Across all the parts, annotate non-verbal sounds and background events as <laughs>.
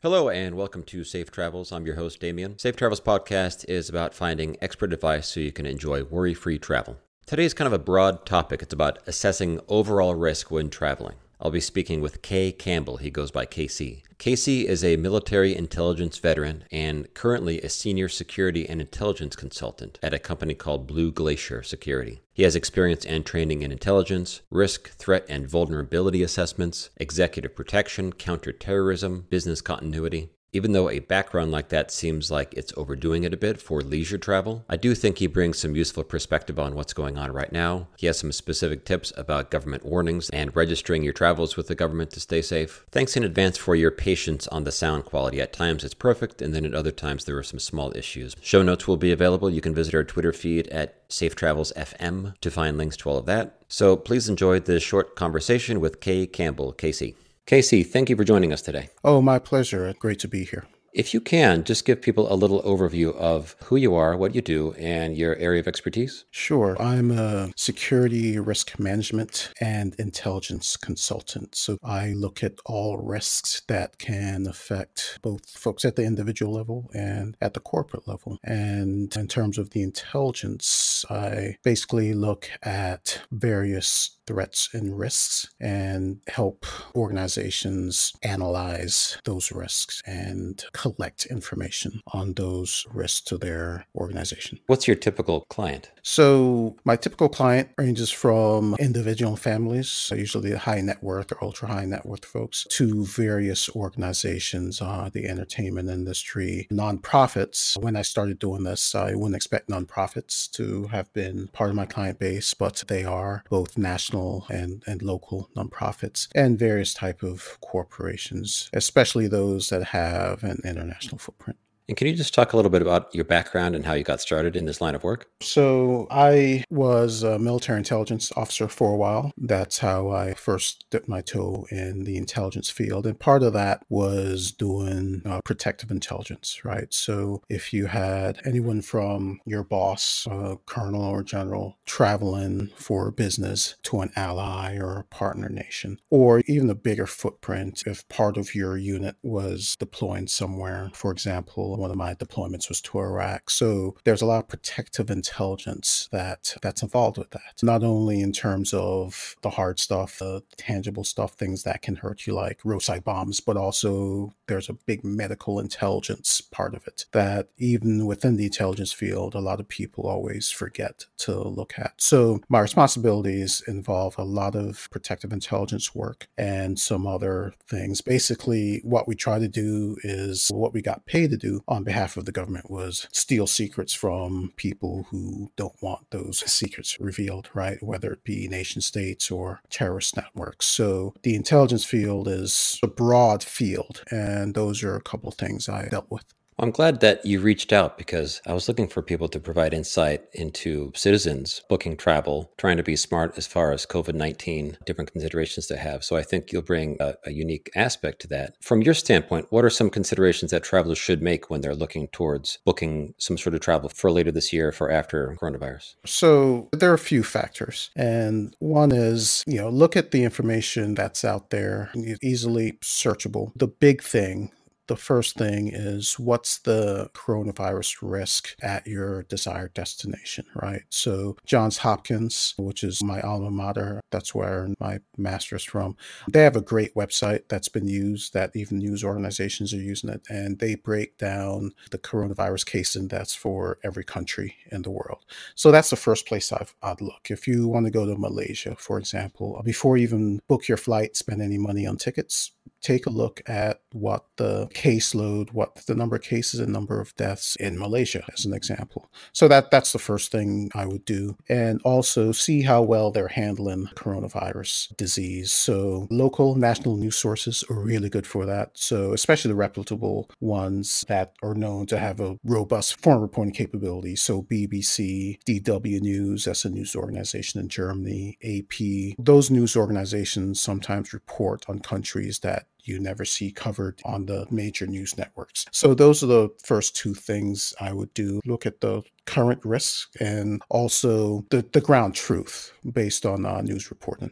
Hello and welcome to Safe Travels. I'm your host, Damien. Safe Travels podcast is about finding expert advice so you can enjoy worry free travel. Today is kind of a broad topic. It's about assessing overall risk when traveling. I'll be speaking with Kay Campbell. He goes by KC. KC is a military intelligence veteran and currently a senior security and intelligence consultant at a company called Blue Glacier Security. He has experience and training in intelligence, risk, threat, and vulnerability assessments, executive protection, counterterrorism, business continuity, even though a background like that seems like it's overdoing it a bit for leisure travel, I do think he brings some useful perspective on what's going on right now. He has some specific tips about government warnings and registering your travels with the government to stay safe. Thanks in advance for your patience on the sound quality. At times it's perfect, and then at other times there are some small issues. Show notes will be available. You can visit our Twitter feed at Safe Travels FM to find links to all of that. So please enjoy this short conversation with Kay Campbell, KC. KC, thank you for joining us today. Oh, my pleasure. Great to be here. If you can, just give people a little overview of who you are, what you do, and your area of expertise. Sure. I'm a security risk management and intelligence consultant. So I look at all risks that can affect both folks at the individual level and at the corporate level. And in terms of the intelligence, I basically look at various threats and risks and help organizations analyze those risks and collect information on those risks to their organization. What's your typical client? So, my typical client ranges from individual families, usually high net worth or ultra high net worth folks, to various organizations, uh, the entertainment industry, nonprofits. When I started doing this, I wouldn't expect nonprofits to have been part of my client base, but they are both national and, and local nonprofits and various type of corporations, especially those that have an international footprint. And can you just talk a little bit about your background and how you got started in this line of work? So, I was a military intelligence officer for a while. That's how I first dipped my toe in the intelligence field. And part of that was doing uh, protective intelligence, right? So, if you had anyone from your boss, a colonel or general, traveling for business to an ally or a partner nation, or even a bigger footprint, if part of your unit was deploying somewhere, for example, one of my deployments was to Iraq. So there's a lot of protective intelligence that that's involved with that. Not only in terms of the hard stuff, the tangible stuff, things that can hurt you like roadside bombs, but also there's a big medical intelligence part of it that even within the intelligence field, a lot of people always forget to look at. So my responsibilities involve a lot of protective intelligence work and some other things. Basically, what we try to do is what we got paid to do on behalf of the government was steal secrets from people who don't want those secrets revealed, right? Whether it be nation states or terrorist networks. So the intelligence field is a broad field, and those are a couple of things I dealt with. I'm glad that you reached out because I was looking for people to provide insight into citizens booking travel, trying to be smart as far as COVID 19, different considerations to have. So I think you'll bring a, a, unique aspect to that. From your standpoint, what are some considerations that travelers should make when they're looking towards booking some sort of travel for later this year, for after coronavirus? So there are a few factors. And one is, you know, look at the information that's out there, easily searchable. The big thing the first thing is what's the coronavirus risk at your desired destination, right? So, Johns Hopkins, which is my alma mater, that's where my master's from, they have a great website that's been used, that even news organizations are using it, and they break down the coronavirus case index for every country in the world. So, that's the first place I've, I'd look. If you want to go to Malaysia, for example, before you even book your flight, spend any money on tickets, take a look at what the caseload, what the number of cases and number of deaths in Malaysia, as an example. So that that's the first thing I would do, and also see how well they're handling coronavirus disease. So local national news sources are really good for that. So especially the reputable ones that are known to have a robust foreign reporting capability. So BBC, DW News, that's a news organization in Germany, AP. Those news organizations sometimes report on countries that you never see covered on the major news networks. So those are the first two things I would do. Look at the current risk and also the, the ground truth based on uh, news reporting.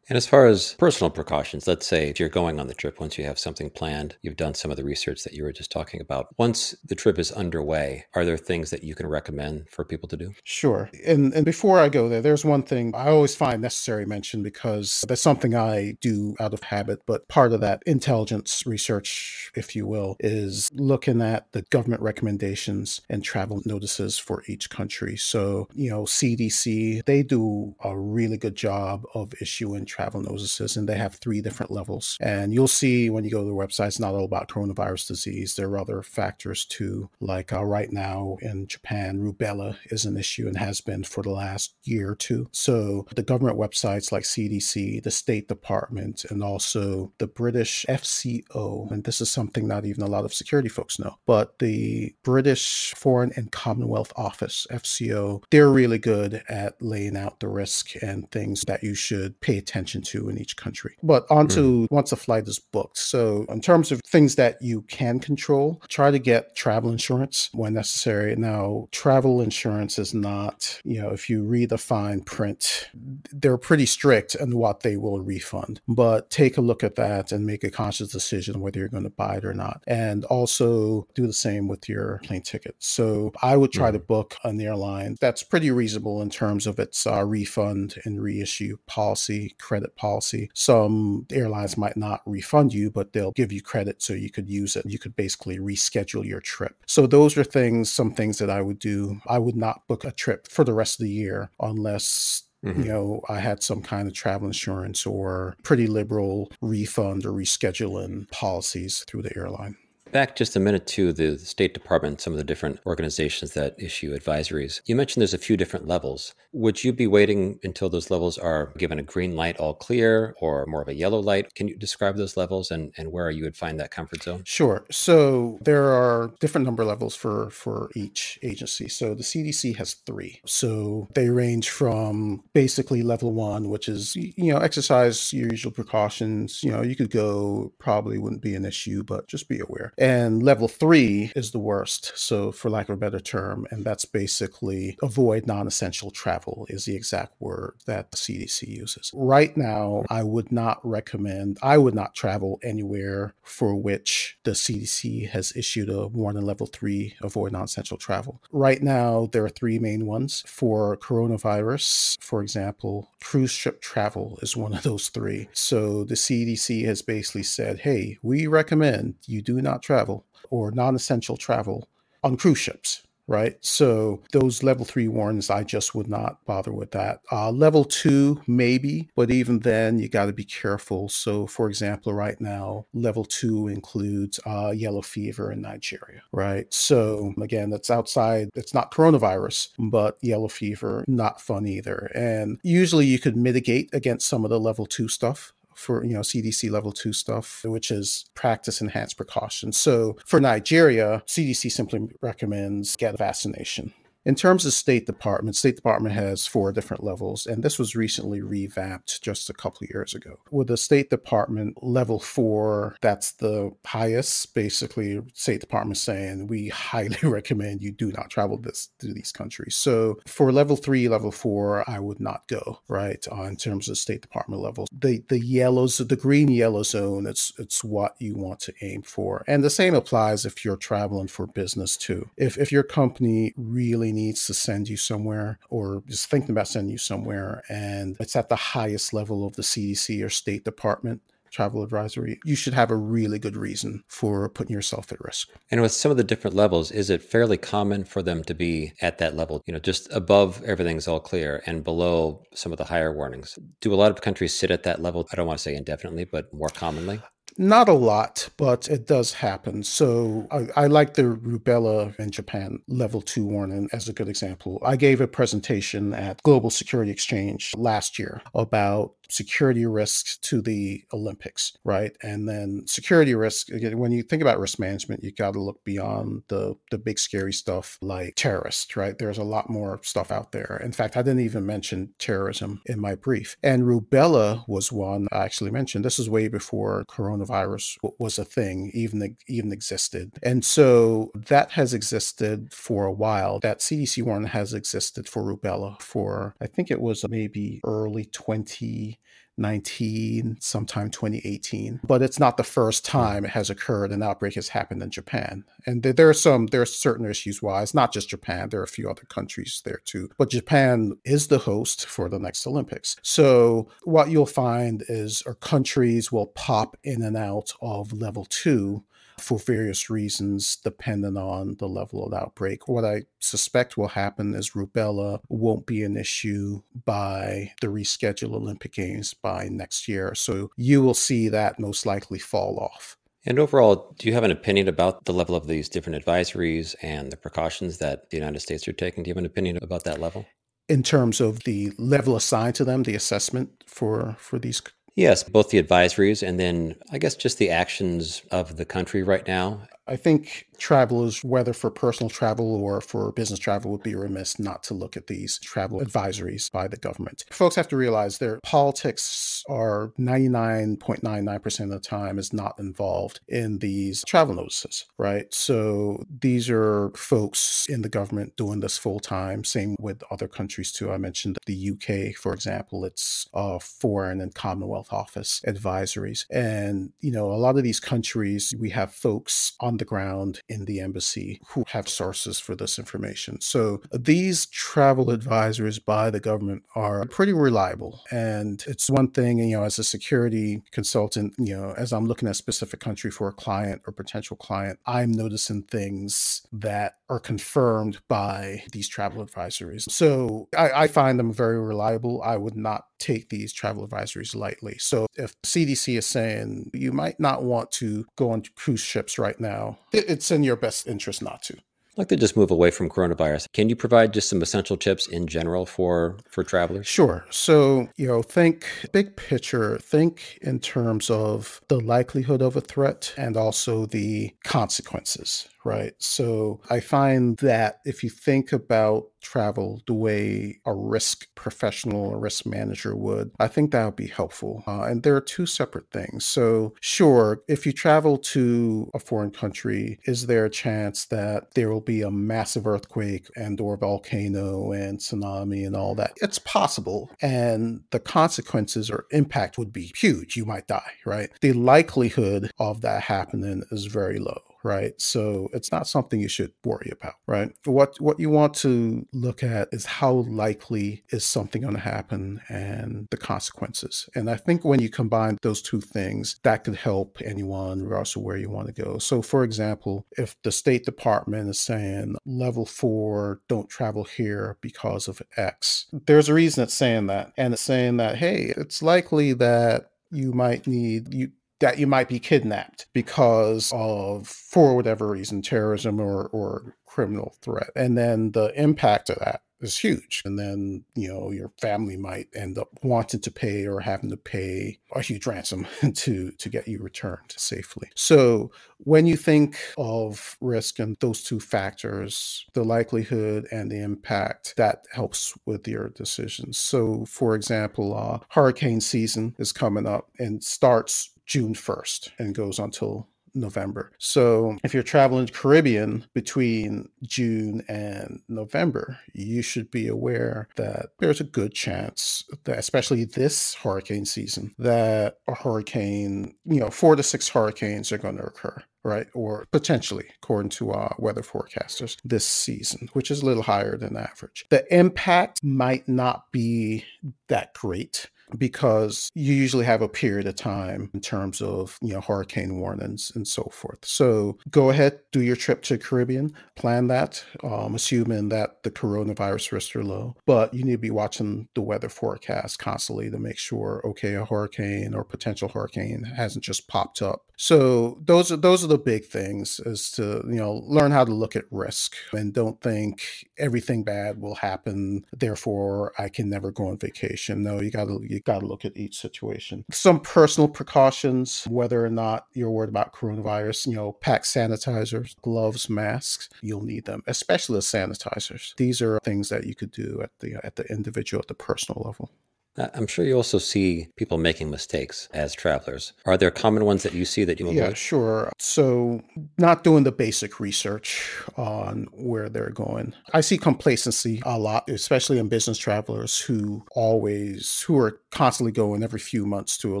And as far as personal precautions, let's say if you're going on the trip, once you have something planned, you've done some of the research that you were just talking about. Once the trip is underway, are there things that you can recommend for people to do? Sure. And, and before I go there, there's one thing I always find necessary mention because that's something I do out of habit, but part of that intelligence research, if you will, is looking at the government recommendations and travel notices for each country. So, you know, CDC, they do a really good job of issuing travel notices, and they have three different levels. And you'll see when you go to the website, it's not all about coronavirus disease. There are other factors too, like uh, right now in Japan, rubella is an issue and has been for the last year or two. So the government websites like CDC, the State Department, and also the British FCO, and this is something not even a lot of security folks know, but the British Foreign and Commonwealth Office, FCO, they're really good at laying out the risk and things that you should pay attention to in each country. But on to mm. once a flight is booked. So, in terms of things that you can control, try to get travel insurance when necessary. Now, travel insurance is not, you know, if you read the fine print, they're pretty strict in what they will refund. But take a look at that and make a conscious decision whether you're going to buy it or not. And also do the same with your plane ticket. So, I would try mm. to book an airline that's pretty reasonable in terms of its uh, refund and reissue policy, credit policy. Some airlines might not refund you, but they'll give you credit so you could use it. You could basically reschedule your trip. So those are things, some things that I would do. I would not book a trip for the rest of the year unless Mm-hmm. you know, I had some kind of travel insurance or pretty liberal refund or rescheduling policies through the airline. Back just a minute to the State Department, some of the different organizations that issue advisories. You mentioned there's a few different levels. Would you be waiting until those levels are given a green light, all clear, or more of a yellow light? Can you describe those levels and, and where you would find that comfort zone? Sure. So there are different number levels for, for each agency. So the CDC has three. So they range from basically level one, which is, you know, exercise your usual precautions. You know, you could go, probably wouldn't be an issue, but just be aware. And level three is the worst. So, for lack of a better term, and that's basically avoid non essential travel, is the exact word that the CDC uses. Right now, I would not recommend, I would not travel anywhere for which the CDC has issued a warning level three avoid non essential travel. Right now, there are three main ones. For coronavirus, for example, cruise ship travel is one of those three. So, the CDC has basically said, hey, we recommend you do not travel or non essential travel on cruise ships right? So those level three warnings, I just would not bother with that. Uh, level two, maybe, but even then, you got to be careful. So, for example, right now, level two includes uh, yellow fever in Nigeria, right? So again, that's outside. It's not coronavirus, but yellow fever, not fun either. And usually, you could mitigate against some of the level two stuff for you know CDC level 2 stuff which is practice enhanced precautions. So for Nigeria, CDC simply recommends get a vaccination in terms of State Department, State Department has four different levels, and this was recently revamped just a couple of years ago. With the State Department level four, that's the highest. Basically, State Department saying we highly <laughs> recommend you do not travel this to these countries. So for level three, level four, I would not go right in terms of State Department levels. The the yellows, the green yellow zone, it's it's what you want to aim for, and the same applies if you're traveling for business too. If if your company really needs to send you somewhere or is thinking about sending you somewhere and it's at the highest level of the CDC or State Department travel advisory, you should have a really good reason for putting yourself at risk. And with some of the different levels, is it fairly common for them to be at that level, you know, just above everything's all clear and below some of the higher warnings? Do a lot of countries sit at that level? I don't want to say indefinitely, but more commonly? Not a lot, but it does happen. So I, I, like the rubella in Japan level two warning as a good example. I gave a presentation at Global Security Exchange last year about security risks to the Olympics, right? And then security risk, when you think about risk management, you got to look beyond the, the big scary stuff like terrorists, right? There's a lot more stuff out there. In fact, I didn't even mention terrorism in my brief. And rubella was one I actually mentioned. This is way before coronavirus was a thing, even, even existed. And so that has existed for a while. That CDC one has existed for rubella for, I think it was maybe early 20 2019, sometime 2018. But it's not the first time it has occurred. An outbreak has happened in Japan, and there are some there are certain issues why it's not just Japan. There are a few other countries there too. But Japan is the host for the next Olympics. So what you'll find is our countries will pop in and out of level two for various reasons, depending on the level of the outbreak. What I suspect will happen is rubella won't be an issue by the rescheduled Olympic Games by next year. So you will see that most likely fall off. And overall, do you have an opinion about the level of these different advisories and the precautions that the United States are taking? Do you have an opinion about that level? In terms of the level assigned to them, the assessment for for these Yes, both the advisories and then I guess just the actions of the country right now. I think travelers, whether for personal travel or for business travel, would be remiss not to look at these travel advisories by the government. Folks have to realize their politics are 99.99% of the time is not involved in these travel notices, right? So these are folks in the government doing this full time. Same with other countries too. I mentioned the UK, for example, it's a Foreign and Commonwealth Office advisories. And, you know, a lot of these countries, we have folks on the ground in the embassy who have sources for this information. So these travel advisors by the government are pretty reliable. And it's one thing, you know, as a security consultant, you know, as I'm looking at a specific country for a client or potential client, I'm noticing things that are confirmed by these travel advisories. So I, I find them very reliable. I would not take these travel advisories lightly. So if CDC is saying you might not want to go on cruise ships right now, it's in your best interest not to. I'd like to just move away from coronavirus. Can you provide just some essential tips in general for for travelers? Sure. So, you know, think big picture, think in terms of the likelihood of a threat and also the consequences, right? So I find that if you think about travel the way a risk professional or risk manager would, I think that would be helpful. Uh, and there are two separate things. So, sure, if you travel to a foreign country, is there a chance that there will be a massive earthquake and or volcano and tsunami and all mm-hmm. that? It's possible. And the consequences or impact would be huge. You might die, right? The likelihood of that happening is very low right? So it's not something you should worry about, right? What what you want to look at is how likely is something going to happen and the consequences. And I think when you combine those two things, that could help anyone regardless of where you want to go. So for example, if the State Department is saying level four, don't travel here because of X, there's a reason it's saying that. And it's saying that, hey, it's likely that you might need you that you might be kidnapped because of for whatever reason terrorism or or criminal threat. And then the impact of that is huge. And then you know your family might end up wanting to pay or having to pay a huge ransom <laughs> to to get you returned safely. So when you think of risk and those two factors the likelihood and the impact that helps with your decisions. So for example uh, hurricane season is coming up and starts June 1st and goes until November. So if you're traveling Caribbean between June and November, you should be aware that there's a good chance that especially this hurricane season that a hurricane, you know, 4 to 6 hurricanes are going to occur right? Or potentially, according to our weather forecasters, this season, which is a little higher than average. The impact might not be that great because you usually have a period of time in terms of you know hurricane warnings and so forth. So go ahead do your trip to the caribbean plan that um, assuming that the coronavirus risks are low but you need to be watching the weather forecast constantly to make sure okay a hurricane or potential hurricane hasn't just popped up. So those are those are the big things is to you know learn how to look at risk and don't think everything bad will happen therefore i can never go on vacation. No you got to you got to look at each situation. Some personal precautions whether or not you're worried about coronavirus you know pack sanitizers gloves masks you'll need them especially the sanitizers. These are things that you could do at the at the individual at the personal level Uh, I'm sure you also see people making mistakes as travelers. Are there common ones that you see that you avoid? Yeah, sure. So, not doing the basic research on where they're going. I see complacency a lot, especially in business travelers who always, who are constantly going every few months to a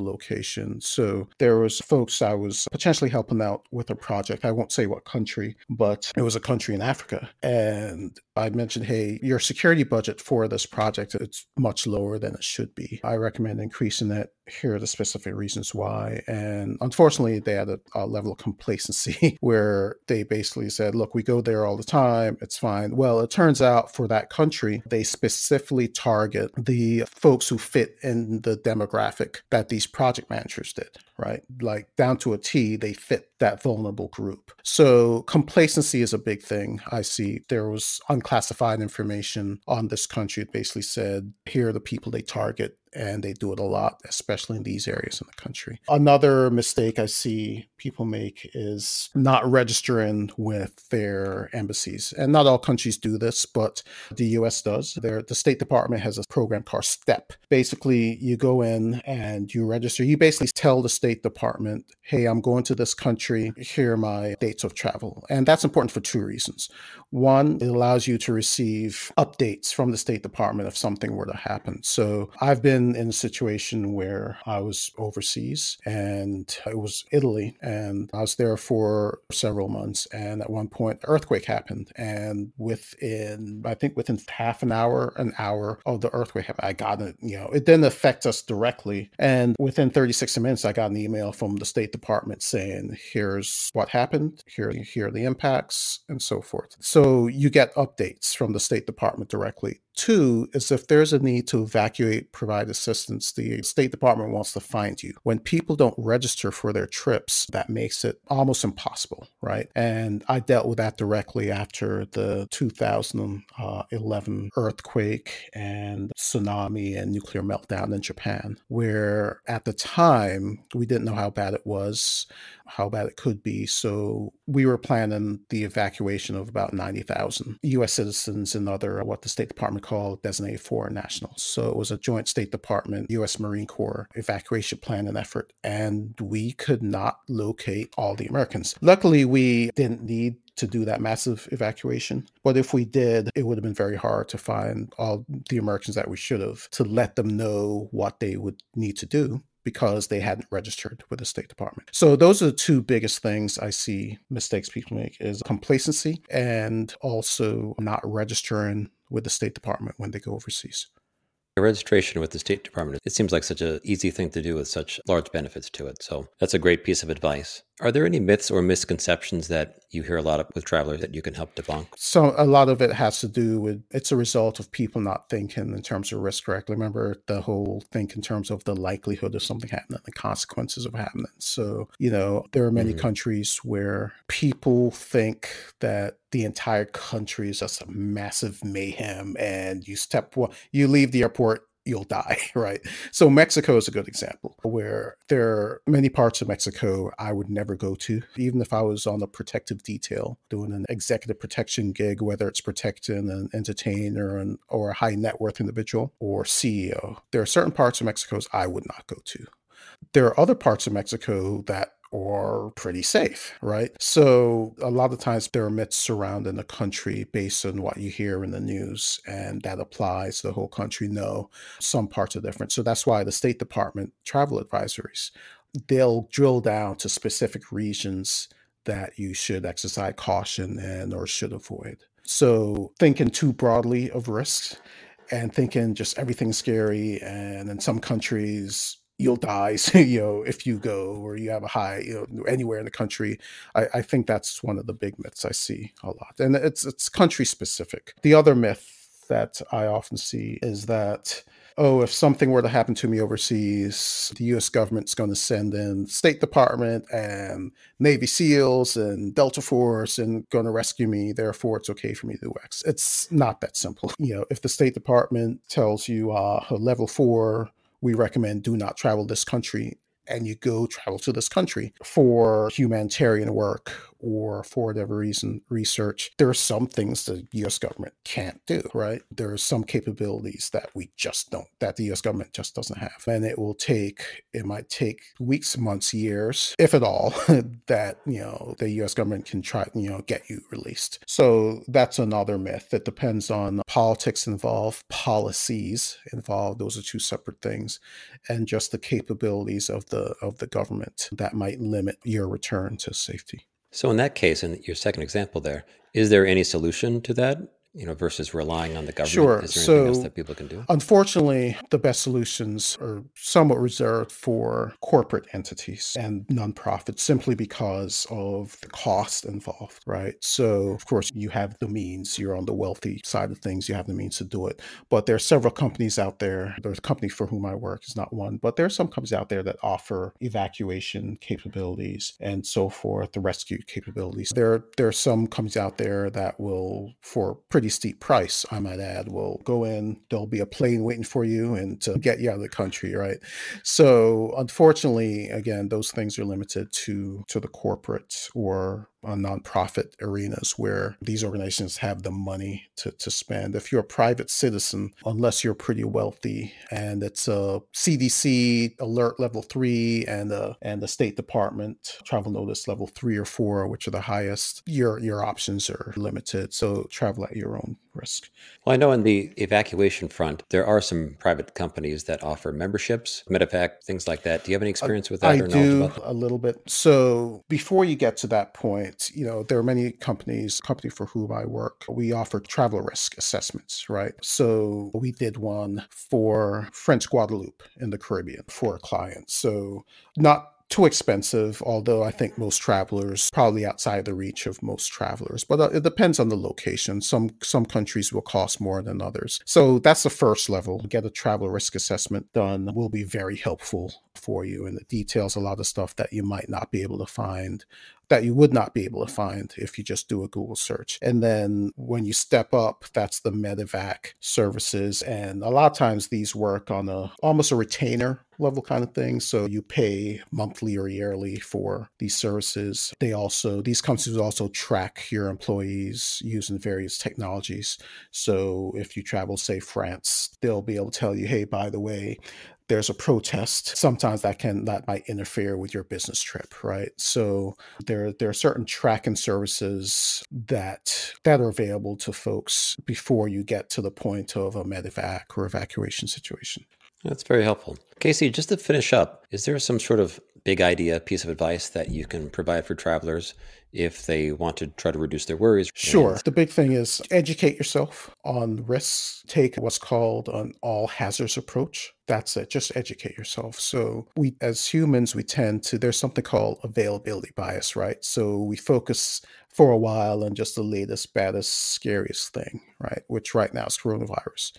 location. So, there was folks I was potentially helping out with a project. I won't say what country, but it was a country in Africa. And I mentioned, hey, your security budget for this project it's much lower than it should be. I recommend increasing it. Here are the specific reasons why. And unfortunately, they had a, a level of complacency <laughs> where they basically said, look, we go there all the time. It's fine. Well, it turns out for that country, they specifically target the folks who fit in the demographic that these project managers did, right? Like down to a T, they fit that vulnerable group. So complacency is a big thing. I see there was unclassified information on this country. It basically said, here are the people they target and they do it a lot, especially in these areas in the country. Another mistake I see people make is not registering with their embassies. And not all countries do this, but the US does. The State Department has a program called STEP. Basically, you go in and you register. You basically tell the State Department, hey, I'm going to this country. Here are my dates of travel. And that's important for two reasons. One, it allows you to receive updates from the State Department if something were to happen. So I've been in a situation where I was overseas and it was Italy and I was there for several months. And at one point, earthquake happened. And within, I think within half an hour, an hour of the earthquake, I got it, you know, it didn't affect us directly. And within 36 minutes, I got an email from the State Department saying, here's what happened, here, here are the impacts, and so forth. So you get updates from the State Department directly. Two is if there's a need to evacuate, provide assistance, the State Department wants to find you. When people don't register for their trips, that makes it almost impossible, right? And I dealt with that directly after the 2011 earthquake and tsunami and nuclear meltdown in Japan, where at the time we didn't know how bad it was how bad it could be. So we were planning the evacuation of about 90,000 US citizens and other, what the State Department called designated foreign nationals. So it was a joint State Department, US Marine Corps evacuation plan and effort. And we could not locate all the Americans. Luckily, we didn't need to do that massive evacuation. But if we did, it would have been very hard to find all the Americans that we should have to let them know what they would need to do because they hadn't registered with the State Department. So those are the two biggest things I see mistakes people make is complacency and also not registering with the State Department when they go overseas. Registration with the State Department, it seems like such an easy thing to do with such large benefits to it. So that's a great piece of advice. Are there any myths or misconceptions that you hear a lot of with travelers that you can help debunk? So a lot of it has to do with it's a result of people not thinking in terms of risk correctly. Remember the whole think in terms of the likelihood of something happening, the consequences of happening. So, you know, there are many mm-hmm. countries where people think that the entire country is just a massive mayhem and you step one you leave the airport you'll die, <laughs> right? So Mexico is a good example where there are many parts of Mexico I would never go to, even if I was on a protective detail doing an executive protection gig, whether it's protecting an entertainer and, or a high net worth individual or CEO. There are certain parts of Mexico's I would not go to. There are other parts of Mexico that or pretty safe, right? So a lot of times there are myths surrounding the country based on what you hear in the news, and that applies to the whole country. No, some parts are different. So that's why the State Department travel advisories, they'll drill down to specific regions that you should exercise caution and or should avoid. So thinking too broadly of risks and thinking just everything's scary and in some countries you'll die <laughs> you know if you go or you have a high you know anywhere in the country. I, I think that's one of the big myths i see a lot and it's it's country specific. The other myth that i often see is that oh if something were to happen to me overseas the us government's going to send in state department and navy seals and delta force and going to rescue me therefore it's okay for me to do x. It's not that simple. <laughs> You know if the state department tells you uh, a level four we recommend do not travel this country and you go travel to this country for humanitarian work or for whatever reason research, there are some things the US government can't do, right? There are some capabilities that we just don't, that the US government just doesn't have. And it will take, it might take weeks, months, years, if at all, <laughs> that, you know, the US government can try, you know, get you released. So that's another myth. It depends on politics involved, policies involved. Those are two separate things. And just the capabilities of the of the government that might limit your return to safety. So in that case, in your second example there, is there any solution to that? You know, versus relying on the government? Sure. Is there so, anything else that people can do? Unfortunately, the best solutions are somewhat reserved for corporate entities and nonprofits simply because of the cost involved, right? So, of course, you have the means, you're on the wealthy side of things, you have the means to do it. But there are several companies out there. There's a company for whom I work is not one, but there are some companies out there that offer evacuation capabilities and so forth, the rescue capabilities. There, there are some companies out there that will, for pretty pretty steep price, I might add, will go in, there'll be a plane waiting for you and to get you out of the country, right? So unfortunately, again, those things are limited to to the corporate or uh, nonprofit arenas where these organizations have the money to, to spend. If you're a private citizen, unless you're pretty wealthy and it's a CDC alert level three and a, and the State Department travel notice level three or four, which are the highest, your your options are limited. So travel at your own risk. Well, I know in the evacuation front, there are some private companies that offer memberships, medevac, things like that. Do you have any experience with that I or knowledge do a little bit. So before you get to that point, you know, there are many companies, company for whom I work, we offer travel risk assessments, right? So we did one for French Guadeloupe in the Caribbean for a client. So not too expensive, although I think most travelers probably outside the reach of most travelers. But uh, it depends on the location. Some some countries will cost more than others. So that's the first level. Get a travel risk assessment done will be very helpful for you, and it details a lot of stuff that you might not be able to find that you would not be able to find if you just do a Google search. And then when you step up, that's the medevac services. And a lot of times these work on a almost a retainer level kind of thing. So you pay monthly or yearly for these services. They also, these companies also track your employees using various technologies. So if you travel, say, France, they'll be able to tell you, hey, by the way, there's a protest sometimes that can that might interfere with your business trip right so there there are certain tracking services that that are available to folks before you get to the point of a medevac or evacuation situation That's very helpful. KC, just to finish up, is there some sort of big idea, piece of advice that you can provide for travelers if they want to try to reduce their worries? Sure. The big thing is educate yourself on risks. Take what's called an all hazards approach. That's it. Just educate yourself. So we, as humans, we tend to, there's something called availability bias, right? So we focus for a while on just the latest, baddest, scariest thing, right? Which right now is coronavirus.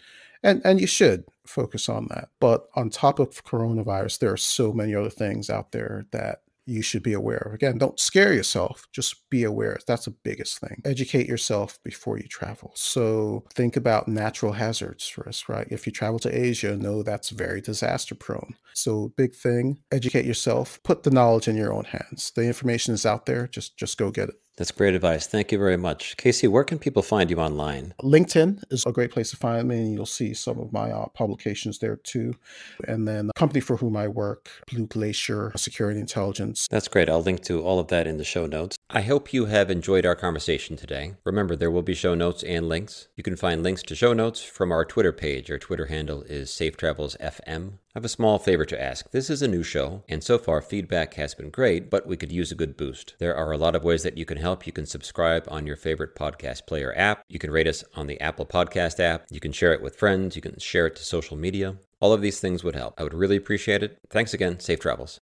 And, and you should focus on that. But on top of coronavirus, there are so many other things out there that you should be aware of. Again, don't scare yourself, just be aware. That's the biggest thing. Educate yourself before you travel. So think about natural hazards first, right? If you travel to Asia, know that's very disaster prone. So big thing, educate yourself, put the knowledge in your own hands. The information is out there, just just go get it. That's great advice. Thank you very much. KC, where can people find you online? LinkedIn is a great place to find me, and you'll see some of my uh, publications there too. And then the company for whom I work, Blue Glacier Security Intelligence. That's great. I'll link to all of that in the show notes. I hope you have enjoyed our conversation today. Remember, there will be show notes and links. You can find links to show notes from our Twitter page. Our Twitter handle is Safe Travels FM. I have a small favor to ask. This is a new show, and so far feedback has been great, but we could use a good boost. There are a lot of ways that you can help. You can subscribe on your favorite podcast player app. You can rate us on the Apple Podcast app. You can share it with friends. You can share it to social media. All of these things would help. I would really appreciate it. Thanks again. Safe travels.